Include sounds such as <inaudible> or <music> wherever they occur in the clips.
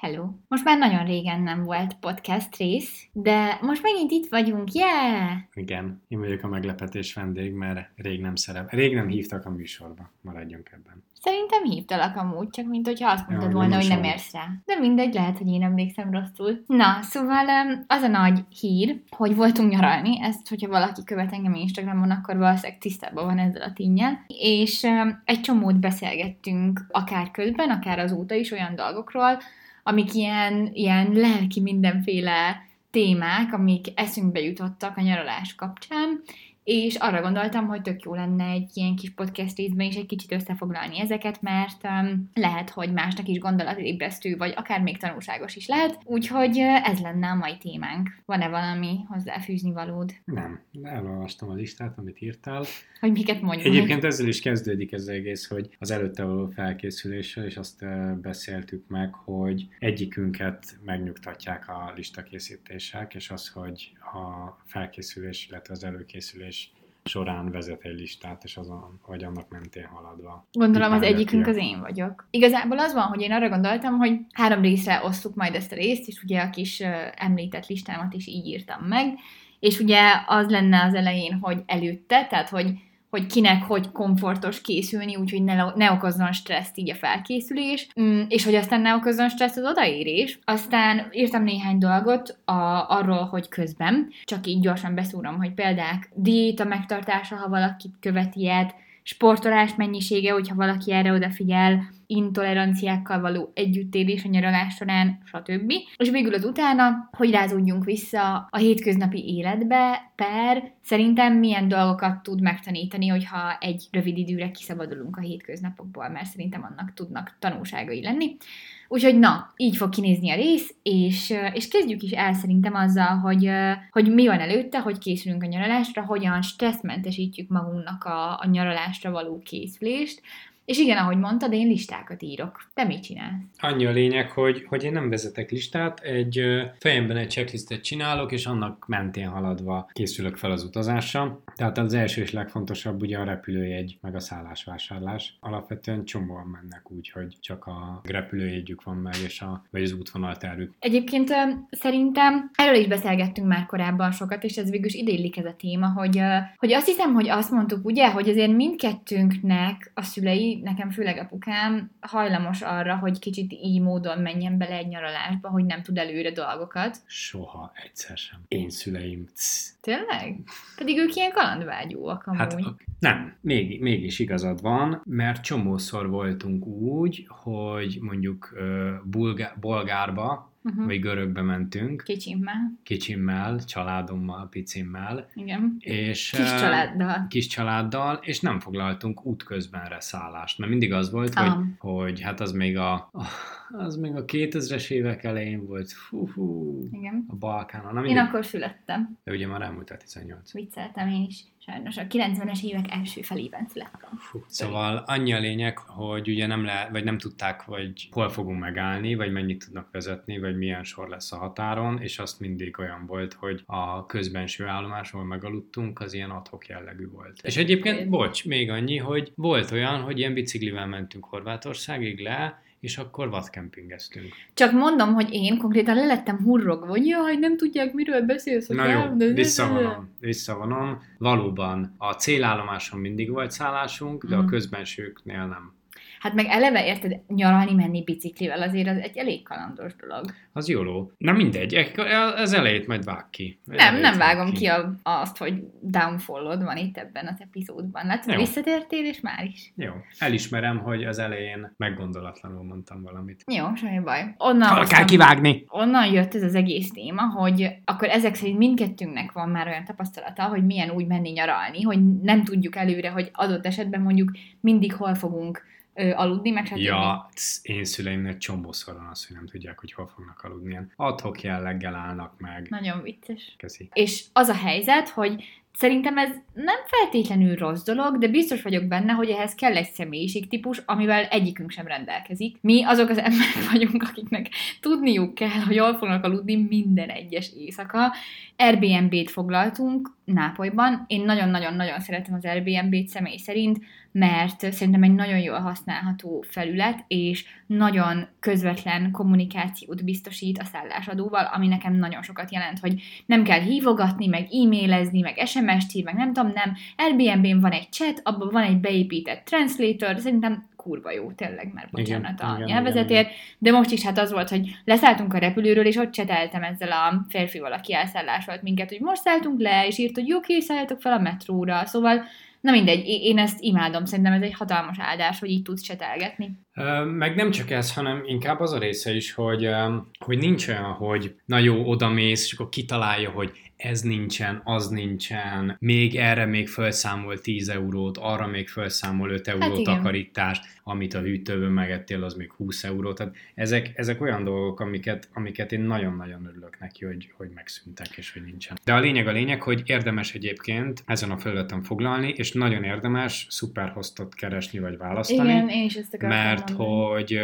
Hello! Most már nagyon régen nem volt podcast rész, de most megint itt vagyunk, yeah! Igen, én vagyok a meglepetés vendég, mert rég nem szerep, rég nem hívtak a műsorba, maradjunk ebben. Szerintem hívtalak amúgy, csak mint hogyha azt mondtad Ja, volna, hogy nem érsz rá. De mindegy, lehet, hogy én emlékszem rosszul. Na, szóval az a nagy hír, hogy voltunk nyaralni, ezt, hogyha valaki követ engem Instagramon, akkor valószínűleg tisztában van ezzel a tínnyel. És egy csomót beszélgettünk, akár közben, akár azóta is olyan dolgokról, amik ilyen, ilyen lelki mindenféle témák, amik eszünkbe jutottak a nyaralás kapcsán, és arra gondoltam, hogy tök jó lenne egy ilyen kis podcast részben is egy kicsit összefoglalni ezeket, mert um, lehet, hogy másnak is gondolatébresztő, vagy akár még tanulságos is lehet. Úgyhogy ez lenne a mai témánk. Van-e valami hozzáfűzni valód? Nem, elolvastam a listát, amit írtál. Hogy miket mondjuk? Egyébként ezzel is kezdődik ez az egész, hogy az előtte való felkészüléssel, és azt beszéltük meg, hogy egyikünket megnyugtatják a listakészítések, és az, hogy a felkészülés, illetve az előkészülés során vezet egy listát, és azon, vagy annak mentén haladva. Gondolom az egyikünk az én vagyok. Igazából az van, hogy én arra gondoltam, hogy három részre osztuk majd ezt a részt, és ugye a kis említett listámat is így írtam meg, és ugye az lenne az elején, hogy előtte, tehát hogy hogy kinek hogy komfortos készülni, úgyhogy ne, ne okozzon stresszt így a felkészülés, mm, és hogy aztán ne okozzon stresszt az odaérés. Aztán írtam néhány dolgot a, arról, hogy közben, csak így gyorsan beszúrom, hogy példák, diéta megtartása, ha valaki követi ilyet, sportolás mennyisége, hogyha valaki erre odafigyel, intoleranciákkal való együttélés a nyaralás során, stb. És végül az utána, hogy rázódjunk vissza a hétköznapi életbe, per szerintem milyen dolgokat tud megtanítani, hogyha egy rövid időre kiszabadulunk a hétköznapokból, mert szerintem annak tudnak tanulságai lenni. Úgyhogy na, így fog kinézni a rész, és, és kezdjük is el szerintem azzal, hogy, hogy mi van előtte, hogy készülünk a nyaralásra, hogyan stresszmentesítjük magunknak a, a nyaralásra való készülést, és igen, ahogy mondtad, én listákat írok. Te mit csinálsz? Annyi a lényeg, hogy, hogy én nem vezetek listát, egy fejemben egy checklistet csinálok, és annak mentén haladva készülök fel az utazásra. Tehát az első és legfontosabb ugye a repülőjegy, meg a szállásvásárlás. Alapvetően csomóan mennek úgy, hogy csak a repülőjegyük van meg, és a, vagy az útvonaltervük. Egyébként szerintem erről is beszélgettünk már korábban sokat, és ez végül is idillik ez a téma, hogy, hogy azt hiszem, hogy azt mondtuk, ugye, hogy azért mindkettőnknek a szülei, nekem főleg apukám, hajlamos arra, hogy kicsit így módon menjen bele egy nyaralásba, hogy nem tud előre dolgokat. Soha egyszer sem. Én szüleim. Tényleg? Pedig ők ilyen kalandvágyóak amúgy. Hát nem, még, mégis igazad van, mert csomószor voltunk úgy, hogy mondjuk ö, bulgá, bolgárba, uh-huh. vagy görögbe mentünk, Kicsimmel. kicsimmel, családommal, picimmel, Igen. és Kis ö, családdal. kis családdal, és nem foglaltunk útközbenre szállást, mert mindig az volt, hogy, Ám. hogy hát az még a, az még a 2000-es évek elején volt, fú, fú, Igen. a Balkánon, na Én akkor születtem. de ugye már elmúlt a 18. Vicceltem én is. Sajnos a 90-es évek első felében születtem. Fú. Szóval annyi a lényeg, hogy ugye nem le, vagy nem tudták, hogy hol fogunk megállni, vagy mennyit tudnak vezetni, vagy milyen sor lesz a határon, és azt mindig olyan volt, hogy a közbenső állomás, ahol megaludtunk, az ilyen adhok jellegű volt. És egyébként, bocs, még annyi, hogy volt olyan, hogy ilyen biciklivel mentünk Horvátországig le, és akkor vadkempingeztünk. Csak mondom, hogy én konkrétan lelettem hurrogva, hogy jaj, nem tudják, miről beszélsz. hogy Na jó, de- visszavonom, visszavonom. Valóban a célállomáson mindig volt szállásunk, de a Mhm. közbensőknél nem. Hát meg eleve érted, nyaralni menni biciklivel azért az egy elég kalandos dolog. Az jóló. Na mindegy, ek- az elejét majd vág ki. Az Nem, nem vág vágom ki a, azt, hogy downfallod van itt ebben az epizódban. Látod, Jó. visszatértél, és már is. Jó, elismerem, hogy az elején meggondolatlanul mondtam valamit. Jó, semmi baj. Onnan, Hol kell kivágni? onnan jött ez az egész téma, hogy akkor ezek szerint mindkettőnknek van már olyan tapasztalata, hogy milyen úgy menni nyaralni, hogy nem tudjuk előre, hogy adott esetben mondjuk mindig hol fogunk ö, aludni, meg stb. Ja, cs, én szüleimnek csomószor van az, hogy nem tudják, hogy hol fognak aludni. Ilyen adhok jelleggel állnak meg. Nagyon vicces. Köszi. És az a helyzet, hogy szerintem ez nem feltétlenül rossz dolog, de biztos vagyok benne, hogy ehhez kell egy személyiségtípus, amivel egyikünk sem rendelkezik. Mi azok az emberek <laughs> vagyunk, akiknek tudniuk kell, hogy hol fognak aludni minden egyes éjszaka. Airbnb-t foglaltunk Nápolyban. Én nagyon-nagyon-nagyon szeretem az Airbnb-t személy szerint. Mert szerintem egy nagyon jól használható felület, és nagyon közvetlen kommunikációt biztosít a szállásadóval, ami nekem nagyon sokat jelent, hogy nem kell hívogatni, meg e-mailezni, meg SMS-t ír, meg nem tudom, nem. Airbnb-n van egy chat, abban van egy beépített translator, szerintem kurva jó, tényleg, mert bocsánat igen, a igen, nyelvezetért, igen, de most is hát az volt, hogy leszálltunk a repülőről, és ott cseteltem ezzel a férfival, aki elszállásolt minket, hogy most szálltunk le, és írt, hogy jó, készálljatok fel a metróra, szóval Na mindegy, én ezt imádom, szerintem ez egy hatalmas áldás, hogy így tudsz csetelgetni. Meg nem csak ez, hanem inkább az a része is, hogy, hogy nincs olyan, hogy na jó, odamész, és akkor kitalálja, hogy ez nincsen, az nincsen, még erre még felszámol 10 eurót, arra még felszámol 5 eurót hát takarítást, amit a hűtőből megettél, az még 20 eurót. Tehát ezek, ezek olyan dolgok, amiket, amiket én nagyon-nagyon örülök neki, hogy, hogy megszűntek, és hogy nincsen. De a lényeg a lényeg, hogy érdemes egyébként ezen a felületen foglalni, és nagyon érdemes szuperhostot keresni, vagy választani. Igen, én is ezt Mert mondani. hogy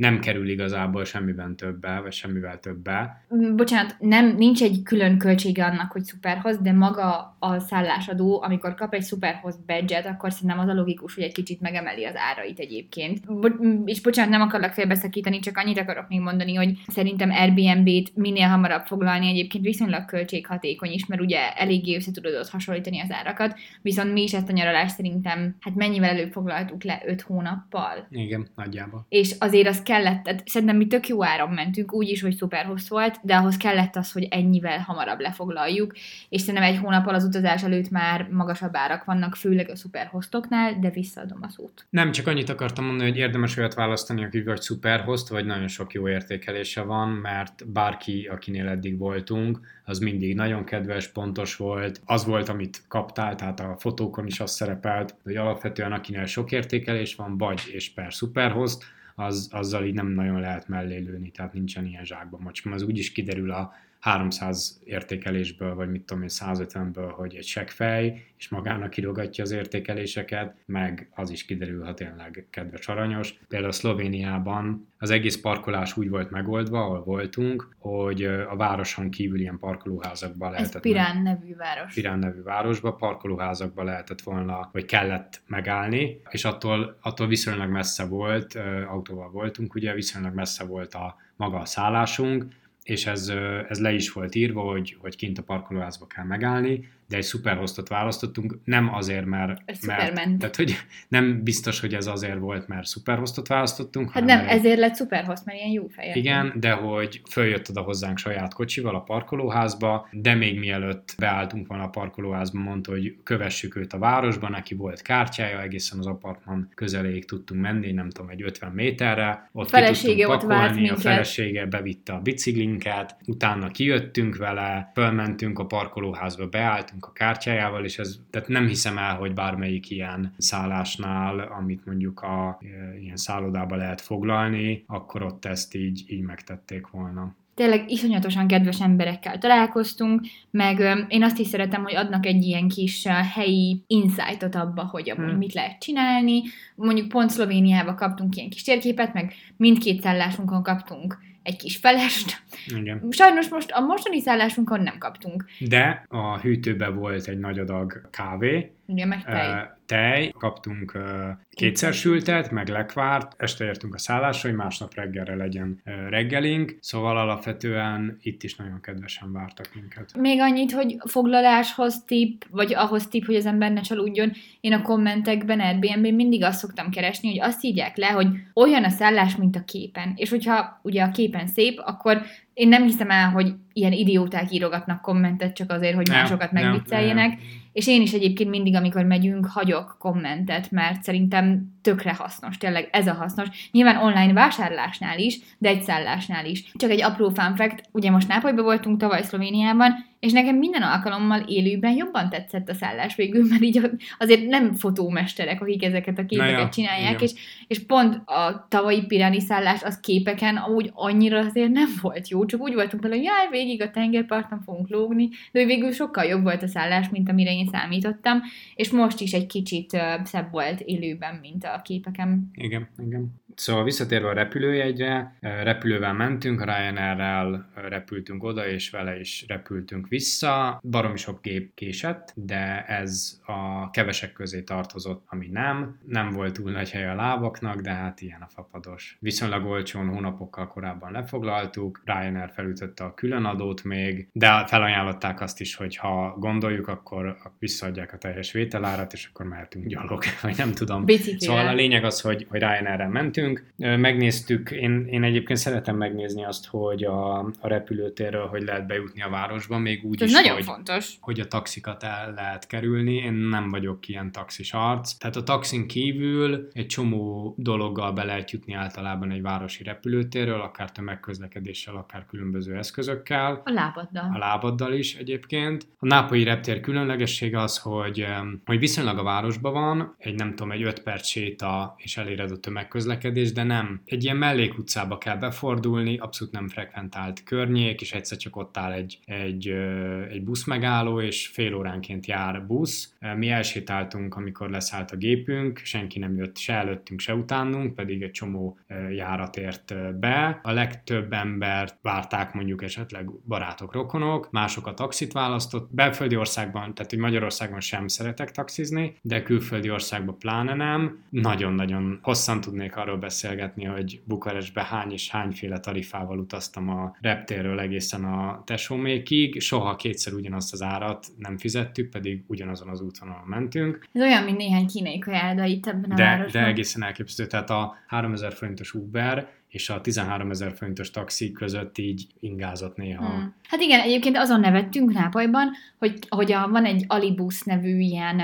nem kerül igazából semmiben többe, vagy semmivel többe. Mm, bocsánat, nem, nincs egy külön költsége annak, hogy szuperhoz, de maga a szállásadó, amikor kap egy szuperhoz badge akkor szerintem az a logikus, hogy egy kicsit megemeli az árait egyébként. Bo- mm, és bocsánat, nem akarlak félbeszakítani, csak annyit akarok még mondani, hogy szerintem Airbnb-t minél hamarabb foglalni egyébként viszonylag költséghatékony is, mert ugye eléggé össze tudod hasonlítani az árakat, viszont mi is ezt a nyaralást szerintem, hát mennyivel előbb foglaltuk le, 5 hónappal. Igen, nagyjából. És azért az kellett, tehát szerintem mi tök jó áron mentünk, úgy is, hogy szuper hossz volt, de ahhoz kellett az, hogy ennyivel hamarabb lefoglaljuk, és szerintem egy hónappal az utazás előtt már magasabb árak vannak, főleg a szuper de visszaadom a szót. Nem, csak annyit akartam mondani, hogy érdemes olyat választani, aki vagy szuper vagy nagyon sok jó értékelése van, mert bárki, akinél eddig voltunk, az mindig nagyon kedves, pontos volt, az volt, amit kaptál, tehát a fotókon is az szerepelt, hogy alapvetően akinél sok értékelés van, vagy és per szuperhost, az, azzal így nem nagyon lehet mellé lőni, tehát nincsen ilyen zsákban macska. Az úgyis kiderül a 300 értékelésből, vagy mit tudom én, 150-ből, hogy egy seggfej, és magának kirogatja az értékeléseket, meg az is kiderül, ha tényleg kedves aranyos. Például Szlovéniában az egész parkolás úgy volt megoldva, ahol voltunk, hogy a városon kívül ilyen parkolóházakba lehetett... Ez Pirán nevű város. Pirán nevű városba, parkolóházakba lehetett volna, vagy kellett megállni, és attól, attól viszonylag messze volt, autóval voltunk, ugye viszonylag messze volt a maga a szállásunk, és ez, ez le is volt írva, hogy, hogy kint a parkolóházba kell megállni, de egy szuperhostot választottunk, nem azért, mert... Ez mert tehát, hogy nem biztos, hogy ez azért volt, mert szuperhostot választottunk. Hát nem, ezért lett szuperhost, mert ilyen jó feje. Igen, de hogy följött oda hozzánk saját kocsival a parkolóházba, de még mielőtt beálltunk volna a parkolóházba, mondta, hogy kövessük őt a városban, neki volt kártyája, egészen az apartman közeléig tudtunk menni, nem tudom, egy 50 méterre. Ott felesége ott várt minket. A felesége bevitte a biciklinket, utána kijöttünk vele, fölmentünk a parkolóházba, beálltunk, a kártyájával, és ez, tehát nem hiszem el, hogy bármelyik ilyen szállásnál, amit mondjuk a ilyen szállodába lehet foglalni, akkor ott ezt így, így megtették volna tényleg iszonyatosan kedves emberekkel találkoztunk, meg ö, én azt is szeretem, hogy adnak egy ilyen kis uh, helyi insightot abba, hogy hmm. mit lehet csinálni. Mondjuk pont Szlovéniába kaptunk ilyen kis térképet, meg mindkét szállásunkon kaptunk egy kis felest. Igen. Sajnos most a mostani szállásunkon nem kaptunk. De a hűtőbe volt egy nagy adag kávé. Igen, meg tej. Tej, kaptunk kétszer sültet, meg lekvárt, este értünk a szállásra, hogy másnap reggelre legyen reggelink, szóval alapvetően itt is nagyon kedvesen vártak minket. Még annyit, hogy foglaláshoz tip, vagy ahhoz tip, hogy az ember ne csalódjon, én a kommentekben Airbnb mindig azt szoktam keresni, hogy azt írják le, hogy olyan a szállás, mint a képen. És hogyha ugye a képen szép, akkor én nem hiszem el, hogy ilyen idióták írogatnak kommentet csak azért, hogy másokat megvicceljenek. És én is egyébként mindig, amikor megyünk, hagyok kommentet, mert szerintem tökre hasznos, tényleg ez a hasznos. Nyilván online vásárlásnál is, de egy szállásnál is. Csak egy apró fun fact, ugye most Nápolyban voltunk tavaly Szlovéniában, és nekem minden alkalommal élőben jobban tetszett a szállás végül, mert így azért nem fotómesterek, akik ezeket a képeket ja, csinálják, és, és pont a tavalyi piráni szállás az képeken amúgy annyira azért nem volt jó, csak úgy voltunk vele, hogy jaj, végig a tengerparton fogunk lógni, de végül sokkal jobb volt a szállás, mint amire én számítottam, és most is egy kicsit szebb volt élőben, mint a képeken. Igen, igen. Szóval visszatérve a repülőjegyre, repülővel mentünk, Ryanair-rel repültünk oda, és vele is repültünk vissza. Baromi sok gép késett, de ez a kevesek közé tartozott, ami nem. Nem volt túl nagy hely a lábaknak, de hát ilyen a fapados. Viszonylag olcsón hónapokkal korábban lefoglaltuk, Ryanair felütötte a különadót még, de felajánlották azt is, hogy ha gondoljuk, akkor visszaadják a teljes vételárat, és akkor mehetünk gyalog, <laughs> vagy nem tudom. Bicikére. Szóval a lényeg az, hogy, hogy Ryanair-rel mentünk, megnéztük, én, én egyébként szeretem megnézni azt, hogy a, a repülőtérről hogy lehet bejutni a városba, még úgy Ez is, nagyon hogy, fontos. hogy a taxikat el lehet kerülni. Én nem vagyok ilyen taxis arc. Tehát a taxin kívül egy csomó dologgal be lehet jutni általában egy városi repülőtérről, akár tömegközlekedéssel, akár különböző eszközökkel. A lábaddal. A lábaddal is egyébként. A nápolyi reptér különlegessége az, hogy, hogy viszonylag a városban van, egy nem tudom, egy 5 perc séta, és eléred a tömegközlekedés, de nem. Egy ilyen mellékutcába kell befordulni, abszolút nem frekventált környék, és egyszer csak ott áll egy, egy, egy busz megálló, és fél óránként jár busz. Mi elsétáltunk, amikor leszállt a gépünk, senki nem jött se előttünk, se utánunk, pedig egy csomó járat ért be. A legtöbb embert várták mondjuk esetleg barátok, rokonok, mások a taxit választott. Belföldi országban, tehát hogy Magyarországon sem szeretek taxizni, de külföldi országban pláne nem. Nagyon-nagyon hosszan tudnék arról beszélgetni, hogy Bukarestbe hány és hányféle tarifával utaztam a reptérről egészen a Tesómékig. Soha kétszer ugyanazt az árat nem fizettük, pedig ugyanazon az útvonalon mentünk. Ez olyan, mint néhány kínai kajálda itt ebben a De, városban. de egészen elképesztő. Tehát a 3000 forintos Uber és a 13 ezer forintos taxi között így ingázott néha. Hmm. Hát igen, egyébként azon nevettünk Nápolyban, hogy, hogy a, van egy Alibus nevű ilyen,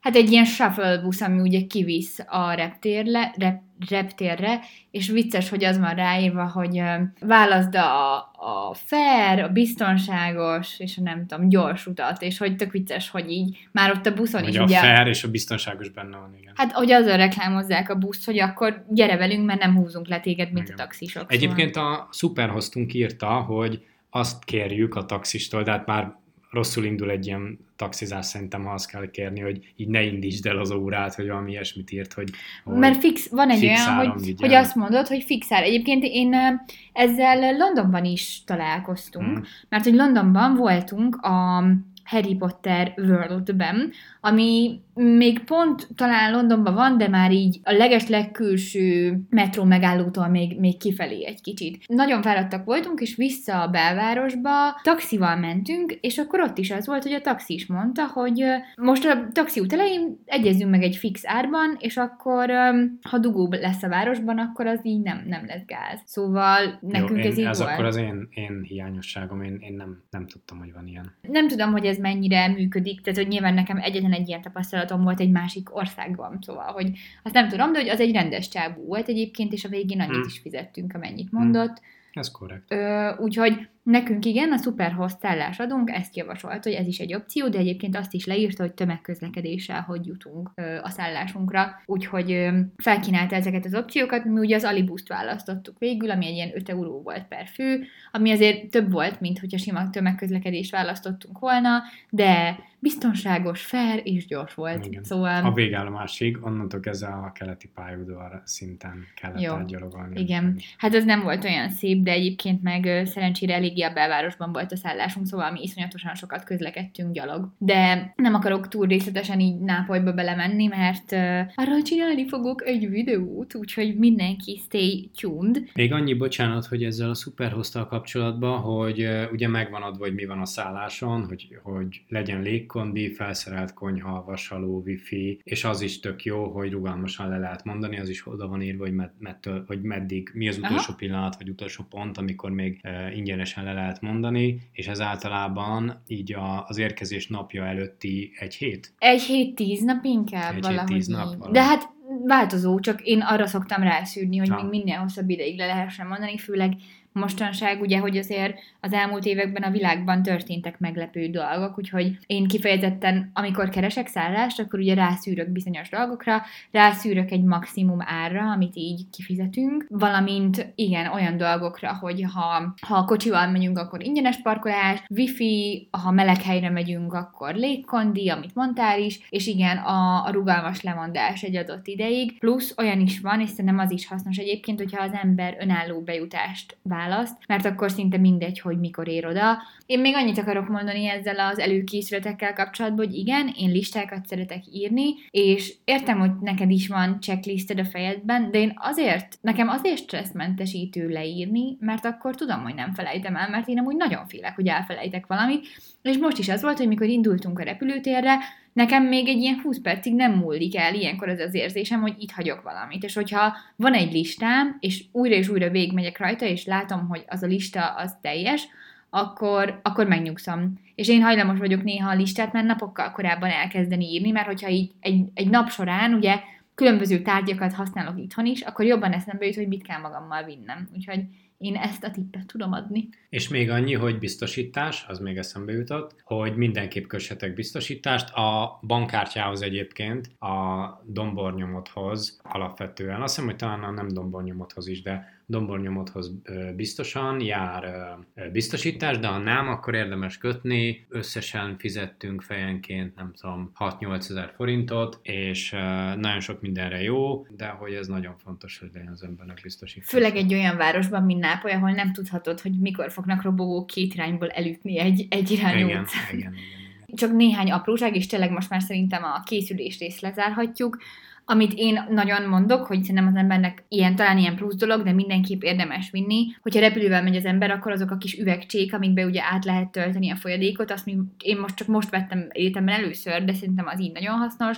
hát egy ilyen shuffle busz, ami ugye kivisz a reptérle, rep, reptérre, és vicces, hogy az van ráírva, hogy válaszd a, a fair, a biztonságos, és a nem tudom, gyors utat, és hogy tök vicces, hogy így már ott a buszon Hogy is a ugye... fair és a biztonságos benne van, igen. Hát, hogy azzal reklámozzák a buszt, hogy akkor gyere velünk, mert nem húzunk le téged, mint Igen. a taxisok. Egyébként a Superhostunk írta, hogy azt kérjük a taxistól, de hát már rosszul indul egy ilyen taxizás szerintem, ha azt kell kérni, hogy így ne indítsd el az órát, vagy valami ilyesmit írt, hogy... hogy Mert fix, van egy fix olyan, hogy, hogy azt mondod, hogy fixál. Egyébként én ezzel Londonban is találkoztunk, Mm. mert hogy Londonban voltunk a Harry Potter World-ben, ami még pont talán Londonban van, de már így a leges legkülső metró megállótól még, még kifelé egy kicsit. Nagyon fáradtak voltunk, és vissza a belvárosba taxival mentünk, és akkor ott is az volt, hogy a taxi is mondta, hogy most a taxi út elején egyezünk meg egy fix árban, és akkor ha dugó lesz a városban, akkor az így nem, nem lesz gáz. Szóval nekünk Jó, ez én, így ez volt. akkor az én, én hiányosságom, én, én nem, nem tudtam, hogy van ilyen. Nem tudom, hogy ez mennyire működik, tehát hogy nyilván nekem egyetlen egy ilyen tapasztalatom volt egy másik országban, szóval, hogy azt nem tudom, de hogy az egy rendes csábú volt egyébként, és a végén annyit Hmm. is fizettünk, amennyit mondott. Ez korrekt. Ö, úgyhogy nekünk igen, a Superhost szállásadónk ezt javasolt, hogy ez is egy opció, de egyébként azt is leírta, hogy tömegközlekedéssel hogy jutunk a szállásunkra. Úgyhogy felkínálta ezeket az opciókat, mi ugye az Alibuszt választottuk végül, ami egy ilyen 5 euró volt per fő, ami azért több volt, mint hogyha sima tömegközlekedést választottunk volna, de biztonságos, fair és gyors volt. Igen. Szóval... A végállomásig, onnantól kezdve a keleti pályaudvar szinten kellett Jó. átgyalogolni. Igen, hát ez nem volt olyan szép, de egyébként meg szerencsére eléggé a belvárosban volt a szállásunk, szóval mi iszonyatosan sokat közlekedtünk gyalog. De nem akarok túl részletesen így Nápolyba belemenni, mert uh, arról csinálni fogok egy videót, úgyhogy mindenki stay tuned. Még annyi, bocsánat, hogy ezzel a Superhostal kapcsolatban, hogy uh, ugye megvan adva, hogy mi van a szálláson, hogy, hogy legyen légkondi, felszerelt konyha, vasaló, wifi, és az is tök jó, hogy rugalmasan le lehet mondani, az is oda van írva, hogy, med, mettől, hogy meddig, mi az Aha. utolsó pillanat, vagy utolsó pont, amikor még uh, ingyenesen le lehet mondani, és ez általában így a, az érkezés napja előtti egy hét. Egy hét tíz nap inkább Egy hét, valahogy tíz nap, valami. De hát változó, csak én arra szoktam rászűrni, hogy Ja. még minél hosszabb ideig le lehessen mondani, főleg mostanság, ugye, hogy azért az elmúlt években a világban történtek meglepő dolgok, úgyhogy én kifejezetten, amikor keresek szállást, akkor ugye rászűrök bizonyos dolgokra, rászűrök egy maximum árra, amit így kifizetünk, valamint igen, olyan dolgokra, hogy ha, ha kocsival megyünk, akkor ingyenes parkolás, wifi, ha meleg helyre megyünk, akkor légkondi, amit mondtál is, és igen, a, a rugalmas lemondás egy adott ideig, plusz olyan is van, és szerintem az is hasznos egyébként, hogyha az ember önálló bejutást választ, mert akkor szinte mindegy, hogy mikor ér oda. Én még annyit akarok mondani ezzel az előkészületekkel kapcsolatban, hogy igen, én listákat szeretek írni, és értem, hogy neked is van checklisted a fejedben, de én azért, nekem azért stresszmentesítő leírni, mert akkor tudom, hogy nem felejtem el, mert én amúgy nagyon félek, hogy elfelejtek valamit, és most is az volt, hogy mikor indultunk a repülőtérre, nekem még egy ilyen 20 percig nem múlik el ilyenkor az az érzésem, hogy itt hagyok valamit. És hogyha van egy listám, és újra és újra végigmegyek rajta, és látom, hogy az a lista az teljes, akkor, akkor megnyugszom. És én hajlamos vagyok néha a listát már napokkal korábban elkezdeni írni, mert hogyha így egy, egy nap során ugye különböző tárgyakat használok itthon is, akkor jobban eszembe jut, hogy mit kell magammal vinnem. Úgyhogy én ezt a tippet tudom adni. És még annyi, hogy biztosítás, az még eszembe jutott, hogy mindenképp kössetek biztosítást. A bankkártyához egyébként a dombornyomothoz alapvetően, azt hiszem, hogy talán a nem dombornyomothoz is, de dombornyomothoz biztosan jár biztosítás, de ha nem, akkor érdemes kötni. Összesen fizettünk fejenként, nem tudom, 6-8 ezer forintot, és nagyon sok mindenre jó, de hogy ez nagyon fontos, hogy legyen az embernek biztosítás. Főleg egy olyan városban, mint Nápoly, ahol nem tudhatod, hogy mikor fognak robogók két irányból elütni egy, egy irányú igen, igen, igen, igen. Csak néhány apróság, és tényleg most már szerintem a készülés részt lezárhatjuk amit én nagyon mondok, hogy szerintem az embernek ilyen, talán ilyen plusz dolog, de mindenképp érdemes vinni. Hogyha repülővel megy az ember, akkor azok a kis üvegcsék, amikbe ugye át lehet tölteni a folyadékot, azt én most csak most vettem életemben először, de szerintem az így nagyon hasznos.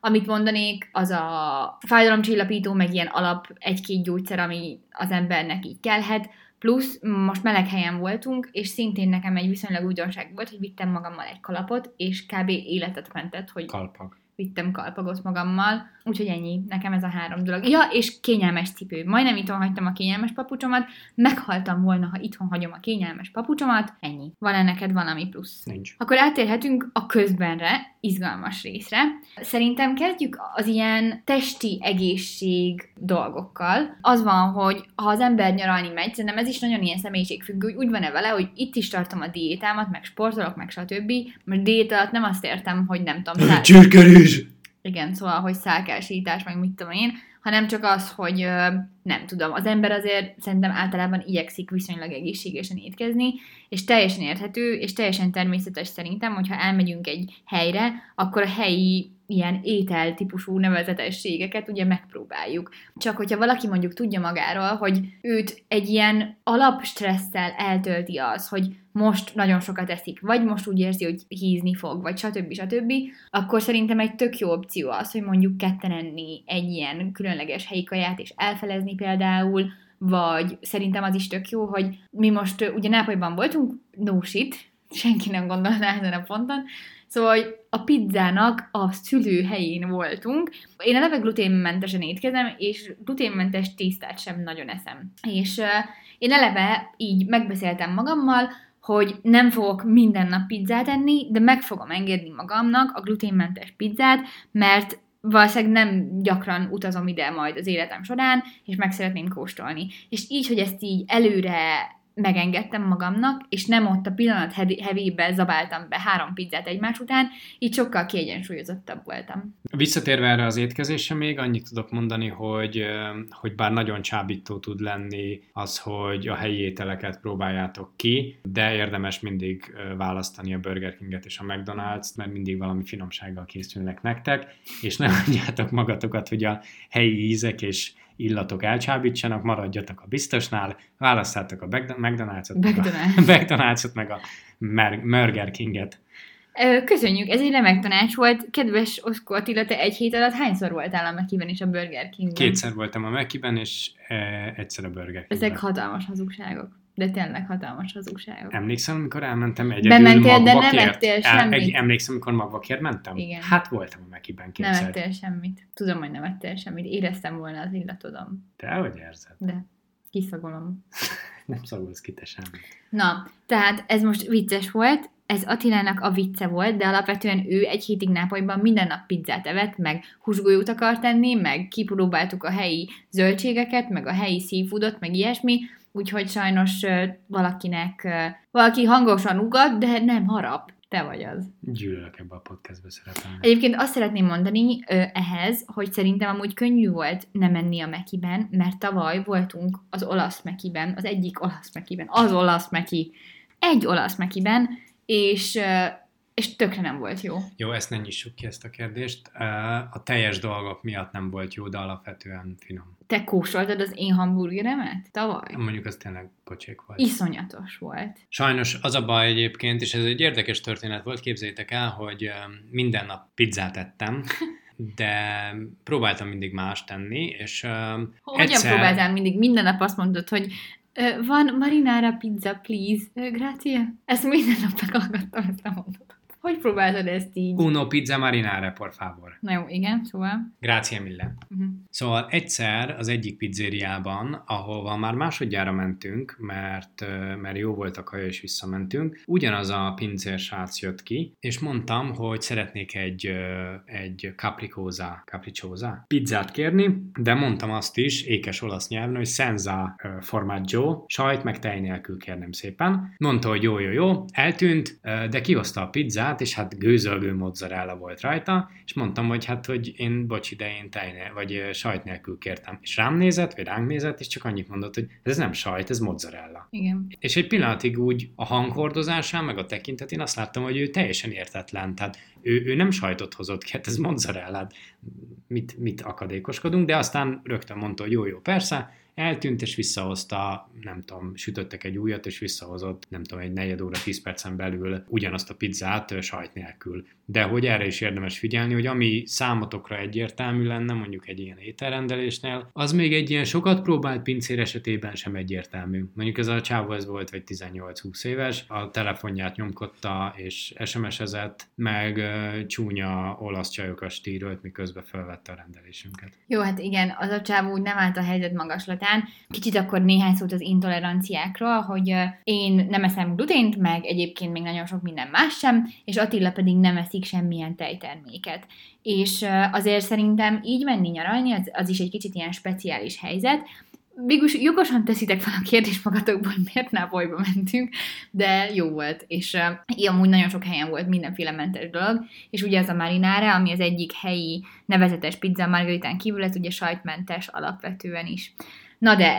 Amit mondanék, az a fájdalomcsillapító, meg ilyen alap egy-két gyógyszer, ami az embernek így kellhet, Plusz most meleg helyen voltunk, és szintén nekem egy viszonylag újdonság volt, hogy vittem magammal egy kalapot, és kb. életet mentett, hogy... Kalpag vittem kalpagot magammal, úgyhogy ennyi, nekem ez a három dolog. Ja, és kényelmes cipő. Majdnem itthon hagytam a kényelmes papucsomat, meghaltam volna, ha itthon hagyom a kényelmes papucsomat, ennyi. Van-e neked valami plusz? Nincs. Akkor átérhetünk a közbenre, izgalmas részre. Szerintem kezdjük az ilyen testi egészség dolgokkal. Az van, hogy ha az ember nyaralni megy, szerintem ez is nagyon ilyen személyiségfüggő, hogy úgy van-e vele, hogy itt is tartom a diétámat, meg sportolok, meg stb. Mert diéta alatt nem azt értem, hogy nem tudom, <laughs> Csirkerés! Igen, szóval, hogy szálkásítás, meg mit tudom én, hanem csak az, hogy nem tudom, az ember azért szerintem általában igyekszik viszonylag egészségesen étkezni, és teljesen érthető, és teljesen természetes szerintem, hogyha elmegyünk egy helyre, akkor a helyi ilyen étel típusú nevezetességeket ugye megpróbáljuk. Csak hogyha valaki mondjuk tudja magáról, hogy őt egy ilyen alapstresszel eltölti az, hogy most nagyon sokat eszik, vagy most úgy érzi, hogy hízni fog, vagy stb. stb., akkor szerintem egy tök jó opció az, hogy mondjuk ketten enni egy ilyen különleges helyi kaját, és elfelezni például, vagy szerintem az is tök jó, hogy mi most ugye Nápolyban voltunk, no shit, senki nem gondolná ezen a ponton, Szóval a pizzának a szülőhelyén voltunk. Én eleve gluténmentesen étkezem, és gluténmentes tésztát sem nagyon eszem. És uh, én eleve így megbeszéltem magammal, hogy nem fogok minden nap pizzát enni, de meg fogom engedni magamnak a gluténmentes pizzát, mert valószínűleg nem gyakran utazom ide majd az életem során, és meg szeretném kóstolni. És így, hogy ezt így előre megengedtem magamnak, és nem ott a pillanat hevébe zabáltam be három pizzát egymás után, így sokkal kiegyensúlyozottabb voltam. Visszatérve erre az étkezésre még, annyit tudok mondani, hogy, hogy bár nagyon csábító tud lenni az, hogy a helyi ételeket próbáljátok ki, de érdemes mindig választani a Burger Kinget és a McDonald's-t, mert mindig valami finomsággal készülnek nektek, és nem mondjátok magatokat, hogy a helyi ízek és illatok elcsábítsanak, maradjatok a biztosnál, választhátok a McDonald's-ot, McDonald's. meg a, McDonald's <laughs> meg a Burger Kinget. Köszönjük, ez egy remek tanács volt. Kedves Oszkó Attila, te egy hét alatt hányszor voltál a Mekiben és a Burger Kingben? Kétszer voltam a Mekiben, és e, egyszer a Burger Kingben. Ezek hatalmas hazugságok. De tényleg hatalmas hazugságok. Emlékszem, amikor elmentem egyedül Bementél, de nem ettél semmit. Egy, emlékszem, amikor magvakért mentem? Igen. Hát voltam a Mekiben kétszer. Nem ettél semmit. Tudom, hogy nem ettél semmit. Éreztem volna az illatodom. Te hogy érzed? De kiszagolom. <laughs> Nem szagolsz ki te semmit. Na, tehát ez most vicces volt, ez Attilának a vicce volt, de alapvetően ő egy hétig Nápolyban minden nap pizzát evett, meg húsgolyót akart tenni, meg kipróbáltuk a helyi zöldségeket, meg a helyi seafoodot, meg ilyesmi, úgyhogy sajnos valakinek, valaki hangosan ugat, de nem harap. Te vagy az. Gyűlölök ebbe a podcastbe szeretem. Egyébként azt szeretném mondani ö, ehhez, hogy szerintem amúgy könnyű volt nem menni a Mekiben, mert tavaly voltunk az olasz Mekiben, az egyik olasz Mekiben, az olasz Meki, egy olasz Mekiben, és, és tökre nem volt jó. Jó, ezt ne nyissuk ki ezt a kérdést. A teljes dolgok miatt nem volt jó, de alapvetően finom. Te kóstoltad az én hamburgeremet tavaly? Mondjuk az tényleg pocsék volt. Iszonyatos volt. Sajnos az a baj egyébként, és ez egy érdekes történet volt, képzeljétek el, hogy minden nap pizzát ettem, <laughs> de próbáltam mindig más tenni, és ö, Hogyan egyszer... próbáltál mindig? Minden nap azt mondod, hogy van marinara pizza, please. Grazie. Ezt minden nap meghallgattam, ezt a mondatot. Hogy próbáltad ezt így? Uno pizza marinare, por favor. Na jó, igen, szóval. Grazie mille. Uh-huh. Szóval egyszer az egyik pizzériában, ahova már másodjára mentünk, mert, mert jó volt a kaja, és visszamentünk, ugyanaz a pincér srác jött ki, és mondtam, hogy szeretnék egy, egy capricciosa, capricciosa pizzát kérni, de mondtam azt is, ékes olasz nyelven, hogy senza formaggio, sajt meg tej nélkül kérnem szépen. Mondta, hogy jó, jó, jó, eltűnt, de kihozta a pizzát, és hát gőzölgő mozzarella volt rajta, és mondtam, hogy hát, hogy én, bocs, de én vagy sajt nélkül kértem. És rám nézett, vagy ránk nézett, és csak annyit mondott, hogy ez nem sajt, ez mozzarella. Igen. És egy pillanatig úgy a hanghordozásán, meg a tekintetén azt láttam, hogy ő teljesen értetlen. Tehát ő, ő nem sajtot hozott ki, hát ez mozzarella. Hát Mit, mit akadékoskodunk, de aztán rögtön mondta, hogy jó, jó, persze, eltűnt, és visszahozta, nem tudom, sütöttek egy újat, és visszahozott, nem tudom, egy negyed óra, tíz percen belül ugyanazt a pizzát sajt nélkül. De hogy erre is érdemes figyelni, hogy ami számotokra egyértelmű lenne, mondjuk egy ilyen ételrendelésnél, az még egy ilyen sokat próbált pincér esetében sem egyértelmű. Mondjuk ez a csávó ez volt, vagy 18-20 éves, a telefonját nyomkodta, és SMS-ezett, meg ö, csúnya olasz csajokat stírolt, miközben felvette a rendelésünket. Jó, hát igen, az a csávó úgy nem állt a helyzet magaslatán. Kicsit akkor néhány szót az intoleranciákról, hogy én nem eszem glutént, meg egyébként még nagyon sok minden más sem, és Attila pedig nem eszik semmilyen tejterméket. És azért szerintem így menni nyaralni, az, az is egy kicsit ilyen speciális helyzet, Végülis jogosan teszitek fel a kérdést magatokból, hogy miért Nápolyba mentünk, de jó volt, és uh, amúgy nagyon sok helyen volt mindenféle mentes dolog, és ugye ez a marinara, ami az egyik helyi nevezetes pizza margaritán kívül, ez ugye sajtmentes alapvetően is. Na de,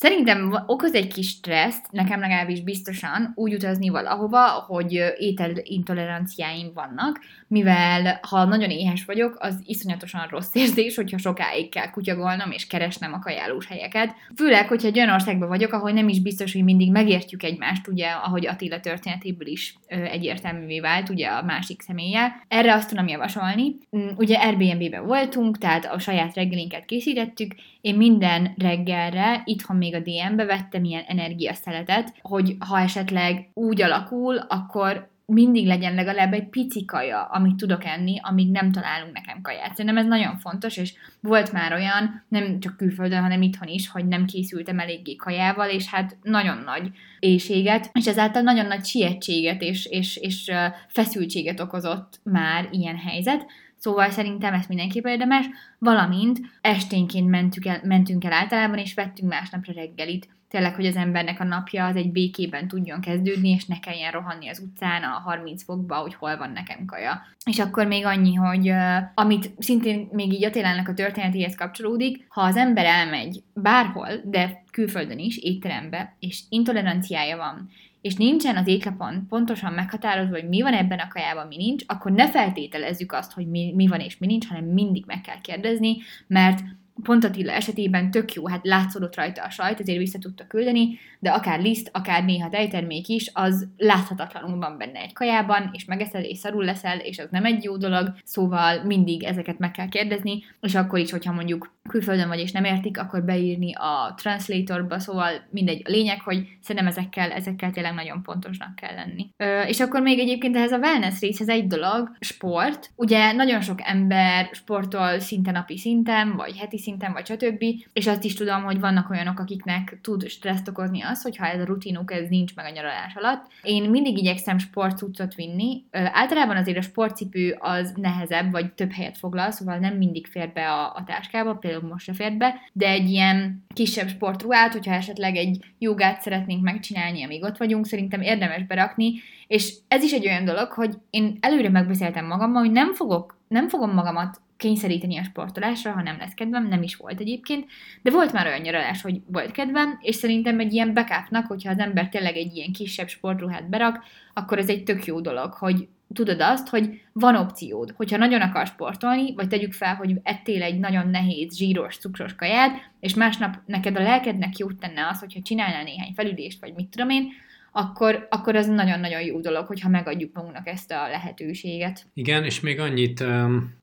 Szerintem okoz egy kis stresszt, nekem legalábbis biztosan, úgy utazni valahova, hogy ételintoleranciáim vannak, mivel ha nagyon éhes vagyok, az iszonyatosan rossz érzés, hogyha sokáig kell kutyagolnom és keresnem a kajálós helyeket. Főleg, hogyha egy olyan országban vagyok, ahol nem is biztos, hogy mindig megértjük egymást, ugye, ahogy Attila történetéből is ö, egyértelművé vált, ugye a másik személlyel. Erre azt tudom javasolni. Mm, Ugye Airbnb-ben voltunk, tehát a saját reggelinket készítettük, én minden reggelre itthon még a DM-be vettem ilyen energiaszeletet, hogy ha esetleg úgy alakul, akkor mindig legyen legalább egy pici kaja, amit tudok enni, amíg nem találunk nekem kaját. Szerintem ez nagyon fontos, és volt már olyan, nem csak külföldön, hanem itthon is, hogy nem készültem eléggé kajával, és hát nagyon nagy éjséget, és ezáltal nagyon nagy sietséget és, és, és feszültséget okozott már ilyen helyzet. Szóval szerintem ezt mindenképpen érdemes, valamint esténként mentünk el, mentünk el általában, és vettünk másnapra reggelit. Tényleg, hogy az embernek a napja az egy békében tudjon kezdődni, és ne kelljen rohanni az utcán a 30 fokba, hogy hol van nekem kaja. És akkor még annyi, hogy uh, amit szintén még így Attilának a történetéhez kapcsolódik, ha az ember elmegy bárhol, de külföldön is, étterembe, és intoleranciája van, és nincsen az étlapon pontosan meghatározva, hogy mi van ebben a kajában, mi nincs, akkor ne feltételezzük azt, hogy mi, mi van és mi nincs, hanem mindig meg kell kérdezni, mert pont Attila esetében tök jó, hát látszódott rajta a sajt, ezért vissza tudta küldeni, de akár liszt, akár néha tejtermék is, az láthatatlanul van benne egy kajában, és megeszed, és szarul leszel, és az nem egy jó dolog, szóval mindig ezeket meg kell kérdezni, és akkor is, hogyha mondjuk külföldön vagy és nem értik, akkor beírni a translatorba, szóval mindegy. A lényeg, hogy szerintem ezekkel, ezekkel tényleg nagyon pontosnak kell lenni. Ö, és akkor még egyébként ehhez a wellness részhez egy dolog, sport. Ugye nagyon sok ember sportol szinte napi szinten, vagy heti szinten, vagy stb. És azt is tudom, hogy vannak olyanok, akiknek tud stresszt okozni az, hogyha ez a rutinuk ez nincs meg a nyaralás alatt. Én mindig igyekszem sportcuccot vinni. Általában azért a sportcipő az nehezebb, vagy több helyet foglal, szóval nem mindig fér be a, a táskába, például most se fér be, de egy ilyen kisebb sportruhát, hogyha esetleg egy jogát szeretnénk megcsinálni, amíg ott vagyunk, szerintem érdemes berakni, és ez is egy olyan dolog, hogy én előre megbeszéltem magammal, hogy nem fogok, nem fogom magamat kényszeríteni a sportolásra, ha nem lesz kedvem, nem is volt egyébként, de volt már olyan nyaralás, hogy volt kedvem, és szerintem egy ilyen backupnak, hogyha az ember tényleg egy ilyen kisebb sportruhát berak, akkor ez egy tök jó dolog, hogy tudod azt, hogy van opciód. Hogyha nagyon akar sportolni, vagy tegyük fel, hogy ettél egy nagyon nehéz, zsíros, cukros kaját, és másnap neked a lelkednek jót tenne az, hogyha csinálnál néhány felüdést, vagy mit tudom én, akkor, akkor ez nagyon-nagyon jó dolog, hogyha megadjuk magunknak ezt a lehetőséget. Igen, és még annyit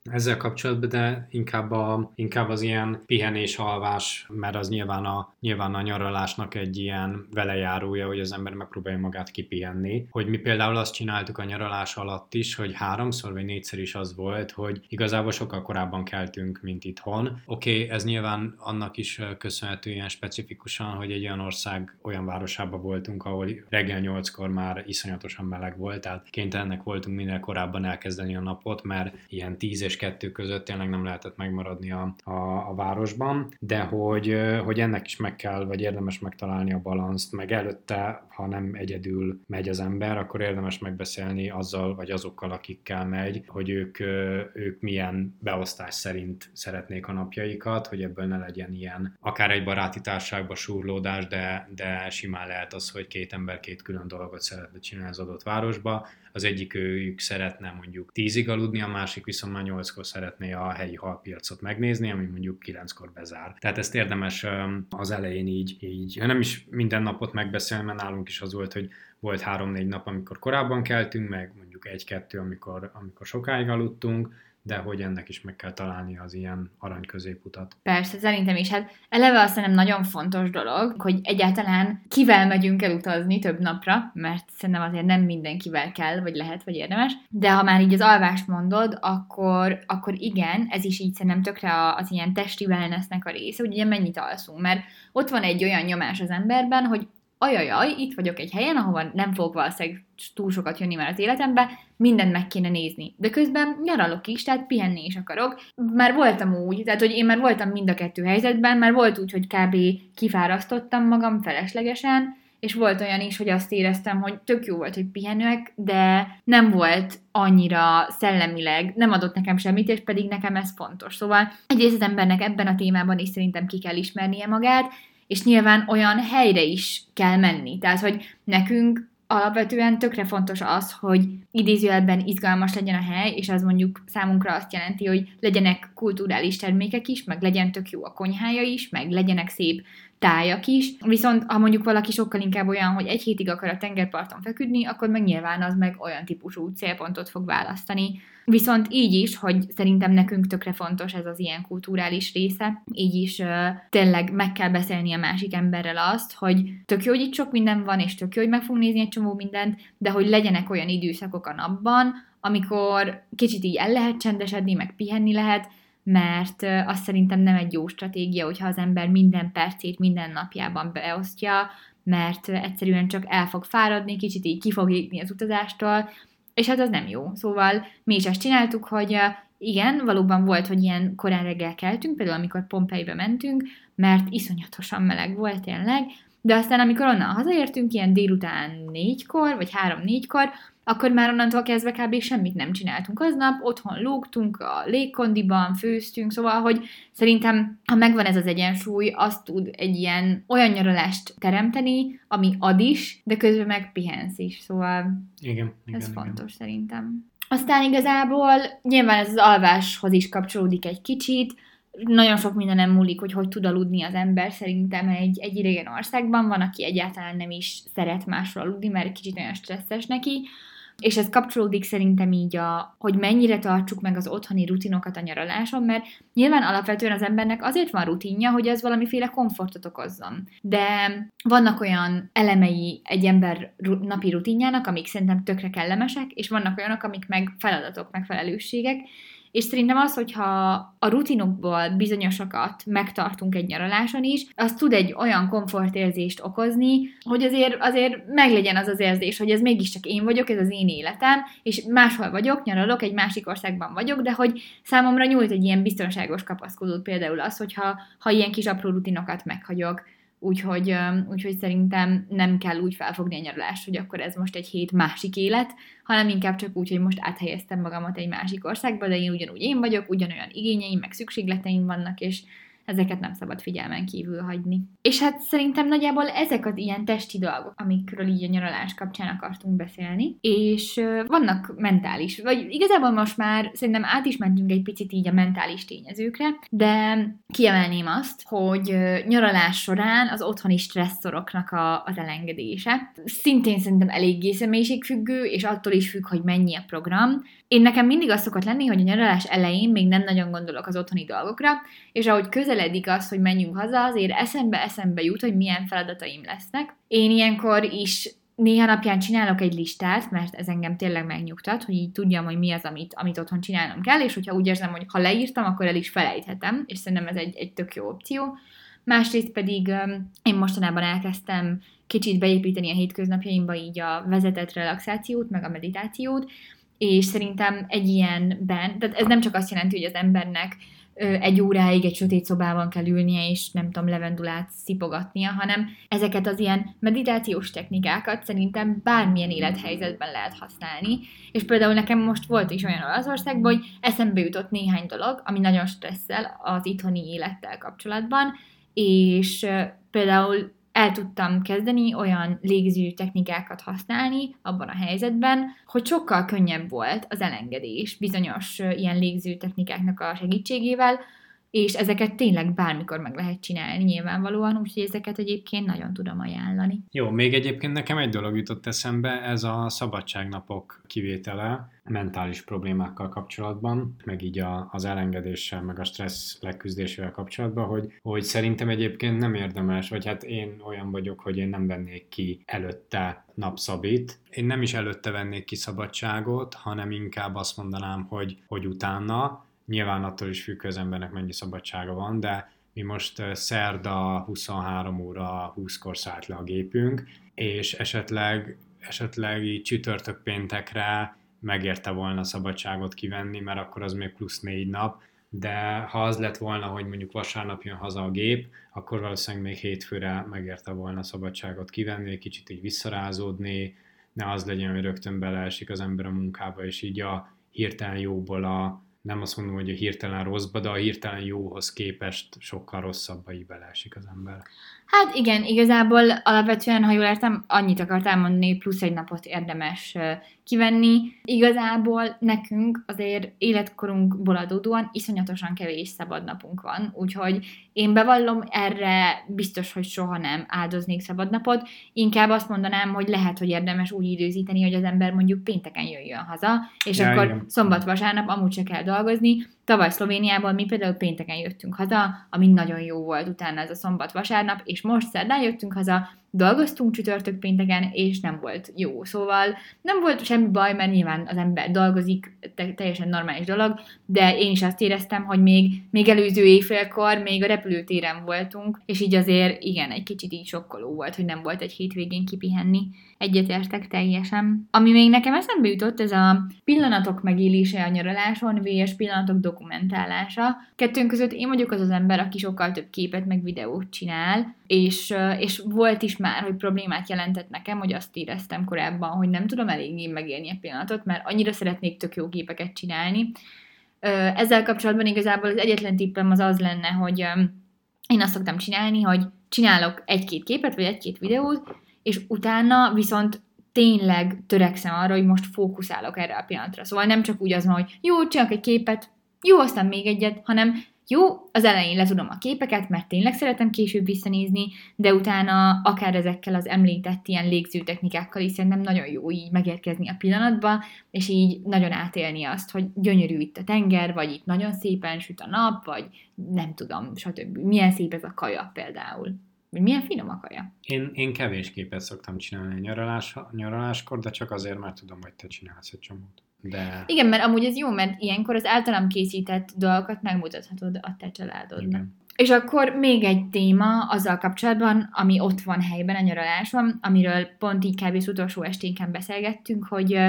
ezzel kapcsolatban, de inkább, a, inkább az ilyen pihenés, alvás, mert az nyilván a, nyilván a nyaralásnak egy ilyen velejárója, hogy az ember megpróbálja magát kipihenni. Hogy mi például azt csináltuk a nyaralás alatt is, hogy háromszor vagy négyszer is az volt, hogy igazából sokkal korábban keltünk, mint itthon. Oké, okay, ez nyilván annak is köszönhető ilyen specifikusan, hogy egy olyan ország, olyan városában voltunk, ahol reggel nyolckor már iszonyatosan meleg volt, tehát kénytelenek voltunk minél korábban elkezdeni a napot, mert ilyen 10 és 2 között tényleg nem lehetett megmaradni a, a, a városban, de hogy, hogy ennek is meg kell, vagy érdemes megtalálni a balanszt, meg előtte, ha nem egyedül megy az ember, akkor érdemes megbeszélni azzal, vagy azokkal, akikkel megy, hogy ők, ők milyen beosztás szerint szeretnék a napjaikat, hogy ebből ne legyen ilyen. Akár egy baráti társágba súrlódás, de, de simán lehet az, hogy két ember két külön dolgot szeretne csinálni az adott városba. Az egyik őjük szeretne mondjuk tízig aludni, a másik viszont már nyolckor szeretné a helyi halpiacot megnézni, ami mondjuk kilenckor bezár. Tehát ezt érdemes az elején így, így nem is minden napot megbeszélni, mert nálunk is az volt, hogy volt három-négy nap, amikor korábban keltünk, meg mondjuk egy-kettő, amikor, amikor sokáig aludtunk, de hogy ennek is meg kell találni az ilyen arany középutat. Persze, szerintem is. Hát eleve azt nem nagyon fontos dolog, hogy egyáltalán kivel megyünk el utazni több napra, mert szerintem azért nem mindenkivel kell, vagy lehet, vagy érdemes. De ha már így az alvást mondod, akkor, akkor igen, ez is így szerintem tökre az ilyen testi wellnessnek a része, hogy ugye mennyit alszunk, mert ott van egy olyan nyomás az emberben, hogy ajajaj, itt vagyok egy helyen, ahova nem fogok valószínűleg túl sokat jönni már az életembe, mindent meg kéne nézni. De közben nyaralok is, tehát pihenni is akarok. Már voltam úgy, tehát hogy én már voltam mind a kettő helyzetben, már volt úgy, hogy kb. kifárasztottam magam feleslegesen, és volt olyan is, hogy azt éreztem, hogy tök jó volt, hogy pihenőek, de nem volt annyira szellemileg, nem adott nekem semmit, és pedig nekem ez fontos. Szóval egyrészt az embernek ebben a témában is szerintem ki kell ismernie magát, és nyilván olyan helyre is kell menni. Tehát, hogy nekünk alapvetően tökre fontos az, hogy idézőjelben izgalmas legyen a hely, és az mondjuk számunkra azt jelenti, hogy legyenek kulturális termékek is, meg legyen tök jó a konyhája is, meg legyenek szép tájak is. Viszont ha mondjuk valaki sokkal inkább olyan, hogy egy hétig akar a tengerparton feküdni, akkor meg nyilván az meg olyan típusú célpontot fog választani. Viszont így is, hogy szerintem nekünk tökre fontos ez az ilyen kulturális része, így is uh, tényleg meg kell beszélni a másik emberrel azt, hogy tök jó, hogy itt sok minden van, és tök jó, hogy meg fogunk nézni egy csomó mindent, de hogy legyenek olyan időszakok a napban, amikor kicsit így el lehet csendesedni, meg pihenni lehet, mert azt szerintem nem egy jó stratégia, hogyha az ember minden percét minden napjában beosztja, mert egyszerűen csak el fog fáradni, kicsit így ki fog égni az utazástól, és hát az nem jó. Szóval mi is ezt csináltuk, hogy igen, valóban volt, hogy ilyen korán reggel keltünk, például amikor Pompeibe mentünk, mert iszonyatosan meleg volt tényleg, de aztán amikor onnan hazaértünk, ilyen délután négykor, vagy három-négykor, akkor már onnantól kezdve kb. semmit nem csináltunk aznap, otthon lógtunk, a légkondiban főztünk, szóval, hogy szerintem, ha megvan ez az egyensúly, azt tud egy ilyen olyan nyaralást teremteni, ami ad is, de közben meg pihensz is, szóval igen, igen, ez igen. fontos szerintem. Aztán igazából nyilván ez az alváshoz is kapcsolódik egy kicsit, nagyon sok mindenem múlik, hogy hogy tud aludni az ember. Szerintem egy, egy idegen országban van, aki egyáltalán nem is szeret másról aludni, mert kicsit olyan stresszes neki. És ez kapcsolódik szerintem így, a, hogy mennyire tartsuk meg az otthoni rutinokat a nyaraláson, mert nyilván alapvetően az embernek azért van rutinja, hogy ez valamiféle komfortot okozzon. De vannak olyan elemei egy ember napi rutinjának, amik szerintem tökre kellemesek, és vannak olyanok, amik meg feladatok, meg felelősségek, és szerintem az, hogyha a rutinokból bizonyosakat megtartunk egy nyaraláson is, az tud egy olyan komfortérzést okozni, hogy azért, azért meglegyen az az érzés, hogy ez mégiscsak én vagyok, ez az én életem, és máshol vagyok, nyaralok, egy másik országban vagyok, de hogy számomra nyújt egy ilyen biztonságos kapaszkodót. Például az, hogyha ha ilyen kis apró rutinokat meghagyok, Úgyhogy, úgyhogy szerintem nem kell úgy felfogni a nyaralást, hogy akkor ez most egy hét másik élet, hanem inkább csak úgy, hogy most áthelyeztem magamat egy másik országba, de én ugyanúgy én vagyok, ugyanolyan igényeim, meg szükségleteim vannak, és ezeket nem szabad figyelmen kívül hagyni. És hát szerintem nagyjából ezek az ilyen testi dolgok, amikről így a nyaralás kapcsán akartunk beszélni, és vannak mentális, vagy igazából most már szerintem át is mentünk egy picit így a mentális tényezőkre, de kiemelném azt, hogy nyaralás során az otthoni stresszoroknak a, az elengedése szintén szerintem eléggé személyiségfüggő, és attól is függ, hogy mennyi a program. Én nekem mindig az szokott lenni, hogy a nyaralás elején még nem nagyon gondolok az otthoni dolgokra, és ahogy közeledik az, hogy menjünk haza, azért eszembe-eszembe jut, hogy milyen feladataim lesznek. Én ilyenkor is néha napján csinálok egy listát, mert ez engem tényleg megnyugtat, hogy így tudjam, hogy mi az, amit, amit otthon csinálnom kell, és hogyha úgy érzem, hogy ha leírtam, akkor el is felejthetem, és szerintem ez egy, egy tök jó opció. Másrészt pedig én mostanában elkezdtem kicsit beépíteni a hétköznapjaimba így a vezetett relaxációt, meg a meditációt, és szerintem egy ilyenben, tehát ez nem csak azt jelenti, hogy az embernek egy óráig egy sötét szobában kell ülnie, és nem tudom, levendulát szipogatnia, hanem ezeket az ilyen meditációs technikákat szerintem bármilyen élethelyzetben lehet használni. És például nekem most volt is olyan Olaszországban, hogy eszembe jutott néhány dolog, ami nagyon stresszel az itthoni élettel kapcsolatban, és például el tudtam kezdeni olyan légző technikákat használni abban a helyzetben, hogy sokkal könnyebb volt az elengedés bizonyos ilyen légző technikáknak a segítségével, és ezeket tényleg bármikor meg lehet csinálni nyilvánvalóan, úgyhogy ezeket egyébként nagyon tudom ajánlani. Jó, még egyébként nekem egy dolog jutott eszembe, ez a szabadságnapok kivétele mentális problémákkal kapcsolatban, meg így a, az elengedéssel, meg a stressz leküzdésével kapcsolatban, hogy, hogy szerintem egyébként nem érdemes, vagy hát én olyan vagyok, hogy én nem vennék ki előtte napszabit. Én nem is előtte vennék ki szabadságot, hanem inkább azt mondanám, hogy, hogy utána, Nyilván attól is függ, az embernek mennyi szabadsága van, de mi most szerda 23 óra 20-kor szállt le a gépünk, és esetleg, esetleg így csütörtök péntekre megérte volna szabadságot kivenni, mert akkor az még plusz négy nap, de ha az lett volna, hogy mondjuk vasárnap jön haza a gép, akkor valószínűleg még hétfőre megérte volna szabadságot kivenni, egy kicsit így visszarázódni, ne az legyen, hogy rögtön beleesik az ember a munkába, és így a hirtelen jóból a, nem azt mondom, hogy a hirtelen rosszba, de a hirtelen jóhoz képest sokkal rosszabbba így beleesik az ember. Hát igen, igazából alapvetően, ha jól értem, annyit akartál mondani, plusz egy napot érdemes kivenni. Igazából nekünk azért életkorunkból adódóan iszonyatosan kevés szabad napunk van, úgyhogy én bevallom, erre biztos, hogy soha nem áldoznék szabadnapot. Inkább azt mondanám, hogy lehet, hogy érdemes úgy időzíteni, hogy az ember mondjuk pénteken jöjjön haza, és ja, akkor szombat-vasárnap amúgy se kell dolgozni, Tavaly Szlovéniában mi például pénteken jöttünk haza, ami nagyon jó volt utána ez a szombat-vasárnap, és most szerdán jöttünk haza, dolgoztunk csütörtök pénteken, és nem volt jó. Szóval nem volt semmi baj, mert nyilván az ember dolgozik, te- teljesen normális dolog, de én is azt éreztem, hogy még, még előző éjfélkor még a repülőtéren voltunk, és így azért igen, egy kicsit így sokkoló volt, hogy nem volt egy hétvégén kipihenni. Egyetértek teljesen. Ami még nekem eszembe jutott, ez a pillanatok megélése a nyaraláson, vs. pillanatok dokumentálása. Kettőnk között én vagyok az az ember, aki sokkal több képet meg videót csinál, és, és volt is már, hogy problémát jelentett nekem, hogy azt éreztem korábban, hogy nem tudom eléggé megélni a pillanatot, mert annyira szeretnék tök jó képeket csinálni. Ezzel kapcsolatban igazából az egyetlen tippem az az lenne, hogy én azt szoktam csinálni, hogy csinálok egy-két képet, vagy egy-két videót, és utána viszont tényleg törekszem arra, hogy most fókuszálok erre a pillanatra. Szóval nem csak úgy az van, hogy jó, csinálok egy képet, jó, aztán még egyet, hanem jó, az elején letudom a képeket, mert tényleg szeretem később visszanézni, de utána akár ezekkel az említett ilyen légző technikákkal is szerintem nagyon jó így megérkezni a pillanatba, és így nagyon átélni azt, hogy gyönyörű itt a tenger, vagy itt nagyon szépen süt a nap, vagy nem tudom, stb. Milyen szép ez a kaja például. Vagy milyen finom a kaja. Én, én kevés képet szoktam csinálni nyaralás, nyaraláskor, de csak azért, mert tudom, hogy te csinálsz egy csomót. De... Igen, mert amúgy ez jó, mert ilyenkor az általam készített dolgokat megmutathatod a te családodnak. Igen. És akkor még egy téma azzal kapcsolatban, ami ott van helyben a nyaraláson, amiről pont így kb. az utolsó esténken beszélgettünk, hogy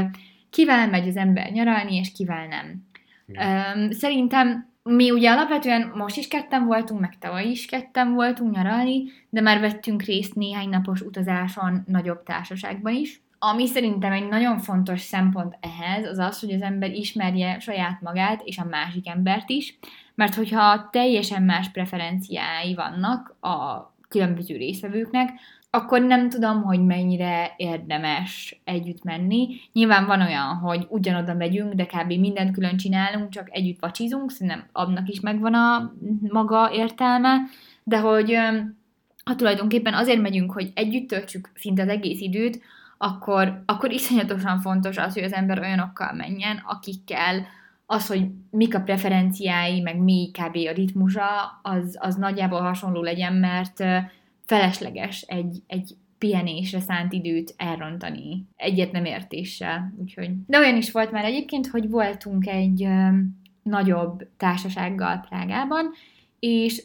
kivel megy az ember nyaralni, és kivel nem. Igen. Szerintem mi ugye alapvetően most is ketten voltunk, meg tavaly is ketten voltunk nyaralni, de már vettünk részt néhány napos utazáson nagyobb társaságban is. Ami szerintem egy nagyon fontos szempont ehhez, az az, hogy az ember ismerje saját magát és a másik embert is, mert hogyha teljesen más preferenciái vannak a különböző részvevőknek, akkor nem tudom, hogy mennyire érdemes együtt menni. Nyilván van olyan, hogy ugyanoda megyünk, de kb. mindent külön csinálunk, csak együtt vacsizunk, szerintem annak is megvan a maga értelme, de hogy ha tulajdonképpen azért megyünk, hogy együtt töltsük szinte az egész időt, akkor, akkor iszonyatosan fontos az, hogy az ember olyanokkal menjen, akikkel az, hogy mik a preferenciái, meg mi kb. a ritmusa, az, az nagyjából hasonló legyen, mert felesleges egy, egy pihenésre szánt időt elrontani egyet nem értéssel. Úgyhogy. De olyan is volt már egyébként, hogy voltunk egy nagyobb társasággal Prágában, és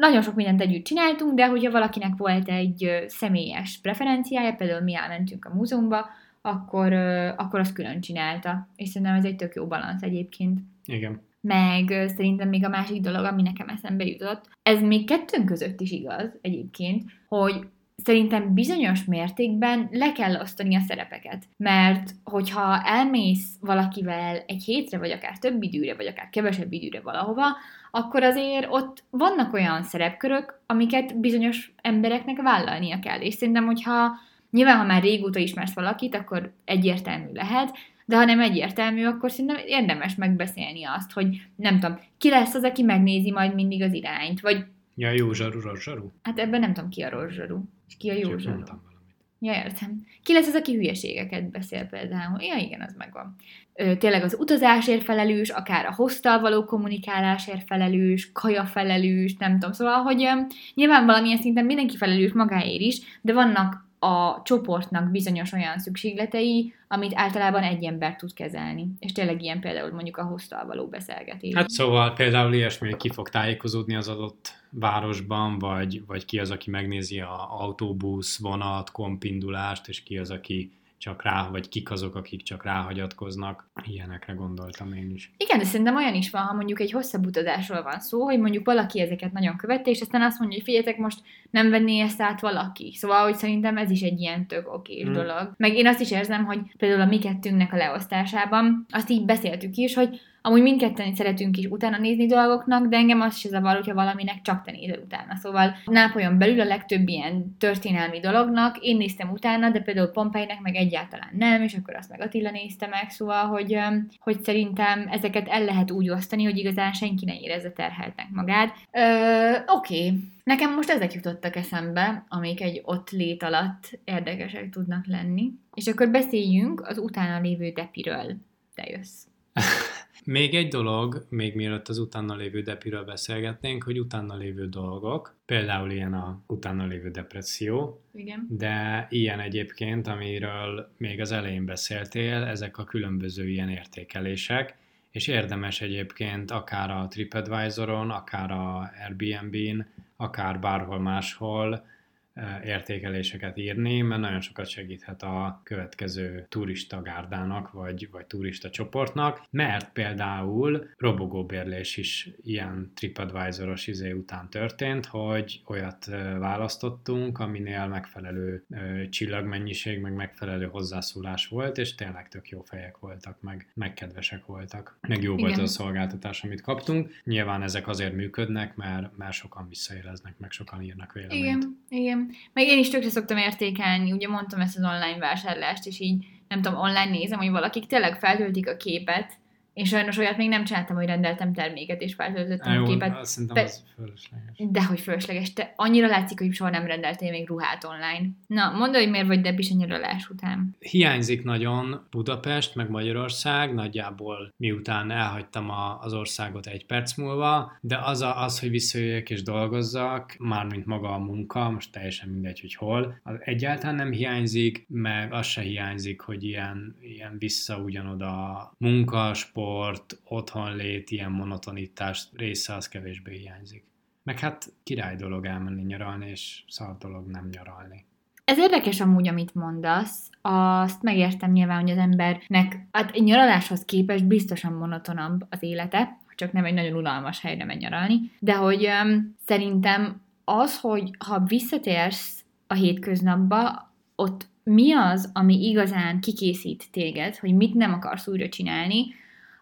nagyon sok mindent együtt csináltunk, de hogyha valakinek volt egy személyes preferenciája, például mi elmentünk a múzeumba, akkor, akkor azt külön csinálta. És szerintem ez egy tök jó balansz egyébként. Igen. Meg szerintem még a másik dolog, ami nekem eszembe jutott, ez még kettőnk között is igaz egyébként, hogy szerintem bizonyos mértékben le kell osztani a szerepeket. Mert hogyha elmész valakivel egy hétre, vagy akár több időre, vagy akár kevesebb időre valahova, akkor azért ott vannak olyan szerepkörök, amiket bizonyos embereknek vállalnia kell. És szerintem, hogyha nyilván, ha már régóta ismersz valakit, akkor egyértelmű lehet, de ha nem egyértelmű, akkor szerintem érdemes megbeszélni azt, hogy nem tudom, ki lesz az, aki megnézi majd mindig az irányt, vagy Ja, jó zsaru, rossz zsaru. hát ebben nem tudom ki a rossz zsaru, és ki a jó Csak zsaru. mondtam. Ja, értem. Ki lesz az, aki hülyeségeket beszél például? Ja, igen, az megvan. Ö, tényleg az utazásért felelős, akár a hoztal való kommunikálásért felelős, kaja felelős, nem tudom. Szóval, hogy ö, nyilván valamilyen szinten mindenki felelős magáért is, de vannak a csoportnak bizonyos olyan szükségletei, amit általában egy ember tud kezelni. És tényleg ilyen például mondjuk a hoztal való beszélgetés. Hát szóval például ilyesmi, ki fog tájékozódni az adott városban, vagy, vagy ki az, aki megnézi a autóbusz, vonat, kompindulást, és ki az, aki csak rá, vagy kik azok, akik csak ráhagyatkoznak. Ilyenekre gondoltam én is. Igen, de szerintem olyan is van, ha mondjuk egy hosszabb utazásról van szó, hogy mondjuk valaki ezeket nagyon követte, és aztán azt mondja, hogy figyeljetek, most nem venné ezt át valaki. Szóval, hogy szerintem ez is egy ilyen tök okés Hmm. hmm. dolog. Meg én azt is érzem, hogy például a mi kettőnknek a leosztásában, azt így beszéltük is, hogy amúgy mindketten szeretünk is utána nézni dolgoknak, de engem az se zavar, hogyha valaminek csak te nézel utána. Szóval Nápolyon belül a legtöbb ilyen történelmi dolognak én néztem utána, de például Pompeinek meg egyáltalán nem, és akkor azt meg Attila nézte meg, szóval, hogy, hogy szerintem ezeket el lehet úgy osztani, hogy igazán senki ne érezze terheltnek magát. Oké, okay. nekem most ezek jutottak eszembe, amik egy ott lét alatt érdekesek tudnak lenni. És akkor beszéljünk az utána lévő depiről. Te jössz. <laughs> Még egy dolog, még mielőtt az utána lévő depiről beszélgetnénk, hogy utána lévő dolgok, például ilyen a utána lévő depresszió, Igen. de ilyen egyébként, amiről még az elején beszéltél, ezek a különböző ilyen értékelések, és érdemes egyébként akár a TripAdvisoron, akár a Airbnb-n, akár bárhol máshol értékeléseket írni, mert nagyon sokat segíthet a következő turista gárdának, vagy, vagy turista csoportnak, mert például robogóbérlés is ilyen TripAdvisoros izé után történt, hogy olyat választottunk, aminél megfelelő csillagmennyiség, meg megfelelő hozzászólás volt, és tényleg tök jó fejek voltak, meg, meg kedvesek voltak. Meg jó volt Igen. az a szolgáltatás, amit kaptunk. Nyilván ezek azért működnek, mert, mert sokan visszaéleznek, meg sokan írnak véleményt. Igen, igen. Meg én is tökre szoktam értékelni, ugye mondtam ezt az online vásárlást, és így nem tudom, online nézem, hogy valakik tényleg feltöltik a képet, Én sajnos olyat még nem csináltam, hogy rendeltem terméket és feltöltöttem a képet. azt szerintem Pe- az fölösleges. De hogy fölösleges. Te annyira látszik, hogy soha nem rendeltél még ruhát online. Na, mondd, hogy miért vagy debis a nyaralás után. Hiányzik nagyon Budapest, meg Magyarország, nagyjából miután elhagytam a, az országot egy perc múlva, de az, a, az, hogy visszajöjjek és dolgozzak, mármint maga a munka, most teljesen mindegy, hogy hol, az egyáltalán nem hiányzik, meg az se hiányzik, hogy ilyen, ilyen vissza ugyanoda munka, sport, otthonlét, ilyen monotonitás része az kevésbé hiányzik. Meg hát király dolog elmenni nyaralni, és szar dolog nem nyaralni. Ez érdekes amúgy, amit mondasz. Azt megértem nyilván, hogy az embernek hát egy nyaraláshoz képest biztosan monotonabb az élete, csak nem egy nagyon unalmas helyre megy nyaralni, de hogy um, szerintem az, hogy ha visszatérsz a hétköznapba, ott mi az, ami igazán kikészít téged, hogy mit nem akarsz újra csinálni,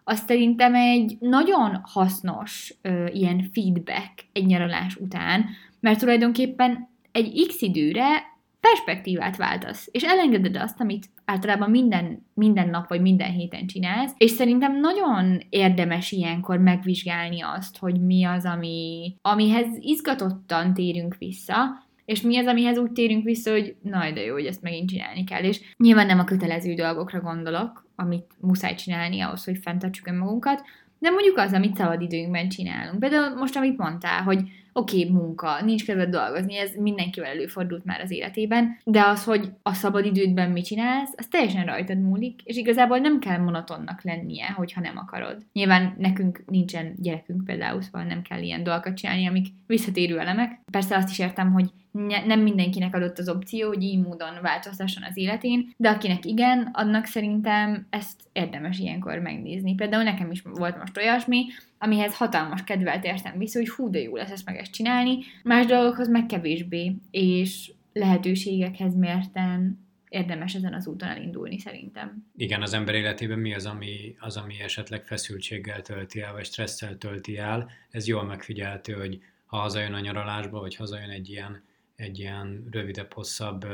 az szerintem egy nagyon hasznos ö, ilyen feedback egy nyaralás után, mert tulajdonképpen egy x időre perspektívát váltasz, és elengeded azt, amit általában minden, minden nap vagy minden héten csinálsz, és szerintem nagyon érdemes ilyenkor megvizsgálni azt, hogy mi az, ami, amihez izgatottan térünk vissza, és mi az, amihez úgy térünk vissza, hogy na, de jó, hogy ezt megint csinálni kell. És nyilván nem a kötelező dolgokra gondolok, amit muszáj csinálni ahhoz, hogy fenntartsuk önmagunkat, de mondjuk az, amit szabad időnkben csinálunk. Például most, amit mondtál, hogy oké, okay, munka, nincs kedved dolgozni, ez mindenkivel előfordult már az életében, de az, hogy a szabad idődben mit csinálsz, az teljesen rajtad múlik, és igazából nem kell monotonnak lennie, hogyha nem akarod. Nyilván nekünk nincsen gyerekünk például, szóval nem kell ilyen dolgokat csinálni, amik visszatérő elemek. Persze azt is értem, hogy ne- nem mindenkinek adott az opció, hogy így módon változtasson az életén, de akinek igen, annak szerintem ezt érdemes ilyenkor megnézni. Például nekem is volt most olyasmi, amihez hatalmas kedvel tértem vissza, hogy hú, de jó lesz ezt meg ezt csinálni, más dolgokhoz meg kevésbé, és lehetőségekhez mérten érdemes ezen az úton elindulni szerintem. Igen, az ember életében mi az, ami, az, ami esetleg feszültséggel tölti el, vagy stresszel tölti el. Ez jól megfigyelhető, hogy ha hazajön a nyaralásba, vagy hazajön egy ilyen, egy ilyen rövidebb, hosszabb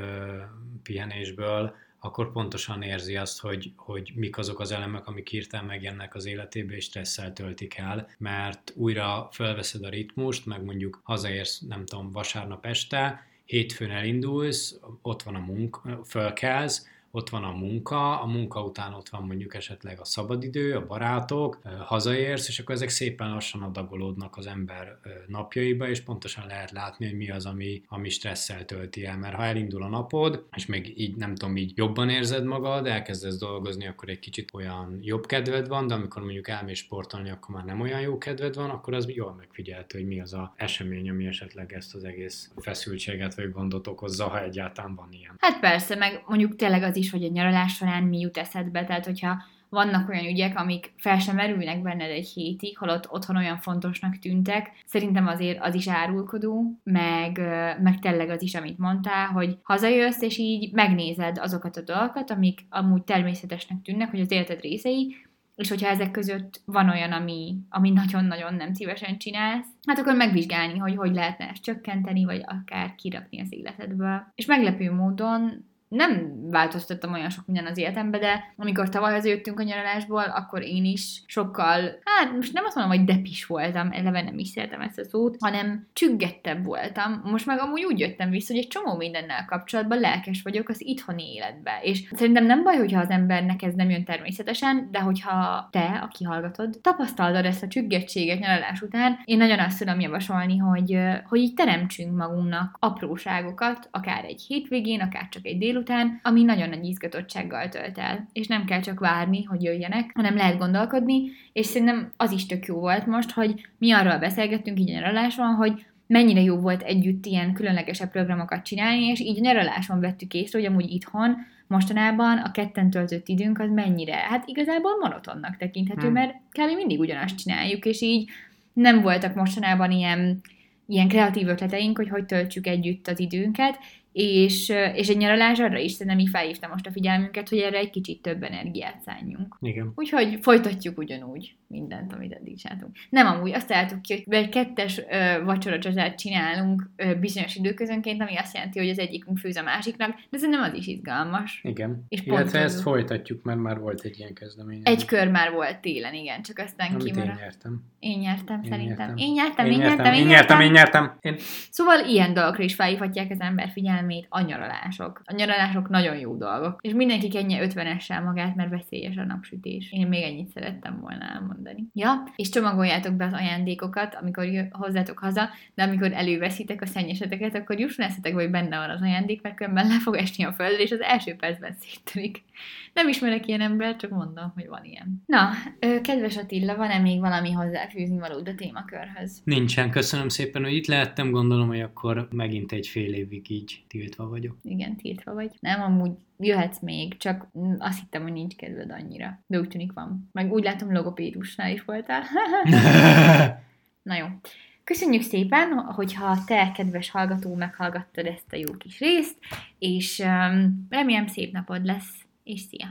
pihenésből, akkor pontosan érzi azt, hogy, hogy mik azok az elemek, amik hirtelen megjelennek az életébe, és stresszel töltik el, mert újra felveszed a ritmust, meg mondjuk hazaérsz, nem tudom, vasárnap este, hétfőn elindulsz, ott van a munka, fölkelsz, ott van a munka, a munka után ott van mondjuk esetleg a szabadidő, a barátok, hazaérsz, és akkor ezek szépen lassan adagolódnak az ember napjaiba, és pontosan lehet látni, hogy mi az, ami, ami stresszel tölti el. Mert ha elindul a napod, és még így nem tudom, így jobban érzed magad, elkezdesz dolgozni, akkor egy kicsit olyan jobb kedved van, de amikor mondjuk elmész sportolni, akkor már nem olyan jó kedved van, akkor az jól megfigyelhető, hogy mi az a esemény, ami esetleg ezt az egész feszültséget vagy gondot okozza, ha egyáltalán van ilyen. Hát persze, meg mondjuk tényleg az is, hogy a nyaralás során mi jut eszedbe, tehát hogyha vannak olyan ügyek, amik fel sem merülnek benned egy hétig, holott otthon olyan fontosnak tűntek. Szerintem azért az is árulkodó, meg, meg tényleg az is, amit mondtál, hogy hazajössz, és így megnézed azokat a dolgokat, amik amúgy természetesnek tűnnek, hogy az életed részei, és hogyha ezek között van olyan, ami, ami nagyon-nagyon nem szívesen csinálsz, hát akkor megvizsgálni, hogy hogy lehetne ezt csökkenteni, vagy akár kirakni az életedből. És meglepő módon nem változtattam olyan sok minden az életembe, de amikor tavaly hazajöttünk a nyaralásból, akkor én is sokkal, hát most nem azt mondom, hogy depis voltam, eleve nem is szeretem ezt a szót, hanem csüggettebb voltam. Most meg amúgy úgy jöttem vissza, hogy egy csomó mindennel kapcsolatban lelkes vagyok az itthoni életbe. És szerintem nem baj, hogyha az embernek ez nem jön természetesen, de hogyha te, aki hallgatod, tapasztalod ezt a csüggettséget nyaralás után, én nagyon azt tudom javasolni, hogy, hogy így teremtsünk magunknak apróságokat, akár egy hétvégén, akár csak egy délután, ami nagyon nagy izgatottsággal tölt el. És nem kell csak várni, hogy jöjjenek, hanem lehet gondolkodni, és szerintem az is tök jó volt most, hogy mi arról beszélgettünk így nyaraláson, hogy mennyire jó volt együtt ilyen különlegesebb programokat csinálni, és így nyaraláson vettük észre, hogy amúgy itthon mostanában a ketten töltött időnk az mennyire, hát igazából monotonnak tekinthető, hmm. mert kb. mindig ugyanazt csináljuk, és így nem voltak mostanában ilyen, ilyen kreatív ötleteink, hogy hogy töltsük együtt az időnket, és, és egy nyaralás arra is szerintem így felhívta most a figyelmünket, hogy erre egy kicsit több energiát szálljunk. Igen. Úgyhogy folytatjuk ugyanúgy mindent, amit eddig csináltunk. Nem amúgy, azt álltuk ki, hogy egy kettes ö, vacsora csatát csinálunk ö, bizonyos időközönként, ami azt jelenti, hogy az egyikünk főz a másiknak, de szerintem az is izgalmas. Igen. És Illetve pont ezt folytatjuk, mert már volt egy ilyen kezdeményezés. Egy kör már volt télen, igen, csak aztán Amit én kimaradt. nyertem. Én nyertem, Én szerintem. nyertem. Én nyertem, Én én nyertem, én nyertem, én nyertem. Én... Szóval ilyen dolgokra is felhívhatják az ember figyelmét a nyaralások. A nyaralások nagyon jó dolgok. És mindenki kenje 50-essel magát, mert veszélyes a napsütés. Én még ennyit szerettem volna elmondani. Ja, és csomagoljátok be az ajándékokat, amikor hozzátok haza, de amikor előveszitek a szennyeseteket, akkor jusson eszetekbe, hogy benne van az ajándék, mert különben le fog esni a földre, és az első percben széttörik. Nem ismerek ilyen embert, csak mondom, hogy van ilyen. Na, kedves Attila, van-e még valami hozzáfűzni valód a témakörhöz? Nincsen, köszönöm szépen, hogy itt lehettem, gondolom, hogy akkor megint egy fél évig így tiltva vagyok. Igen, tiltva vagy. Nem, amúgy jöhetsz még, csak azt hittem, hogy nincs kedved annyira. De úgy tűnik van. Meg úgy látom, logopédusnál is voltál. <laughs> Na jó. Köszönjük szépen, hogyha te, kedves hallgató, meghallgattad ezt a jó kis részt, és um, remélem szép napod lesz, és szia!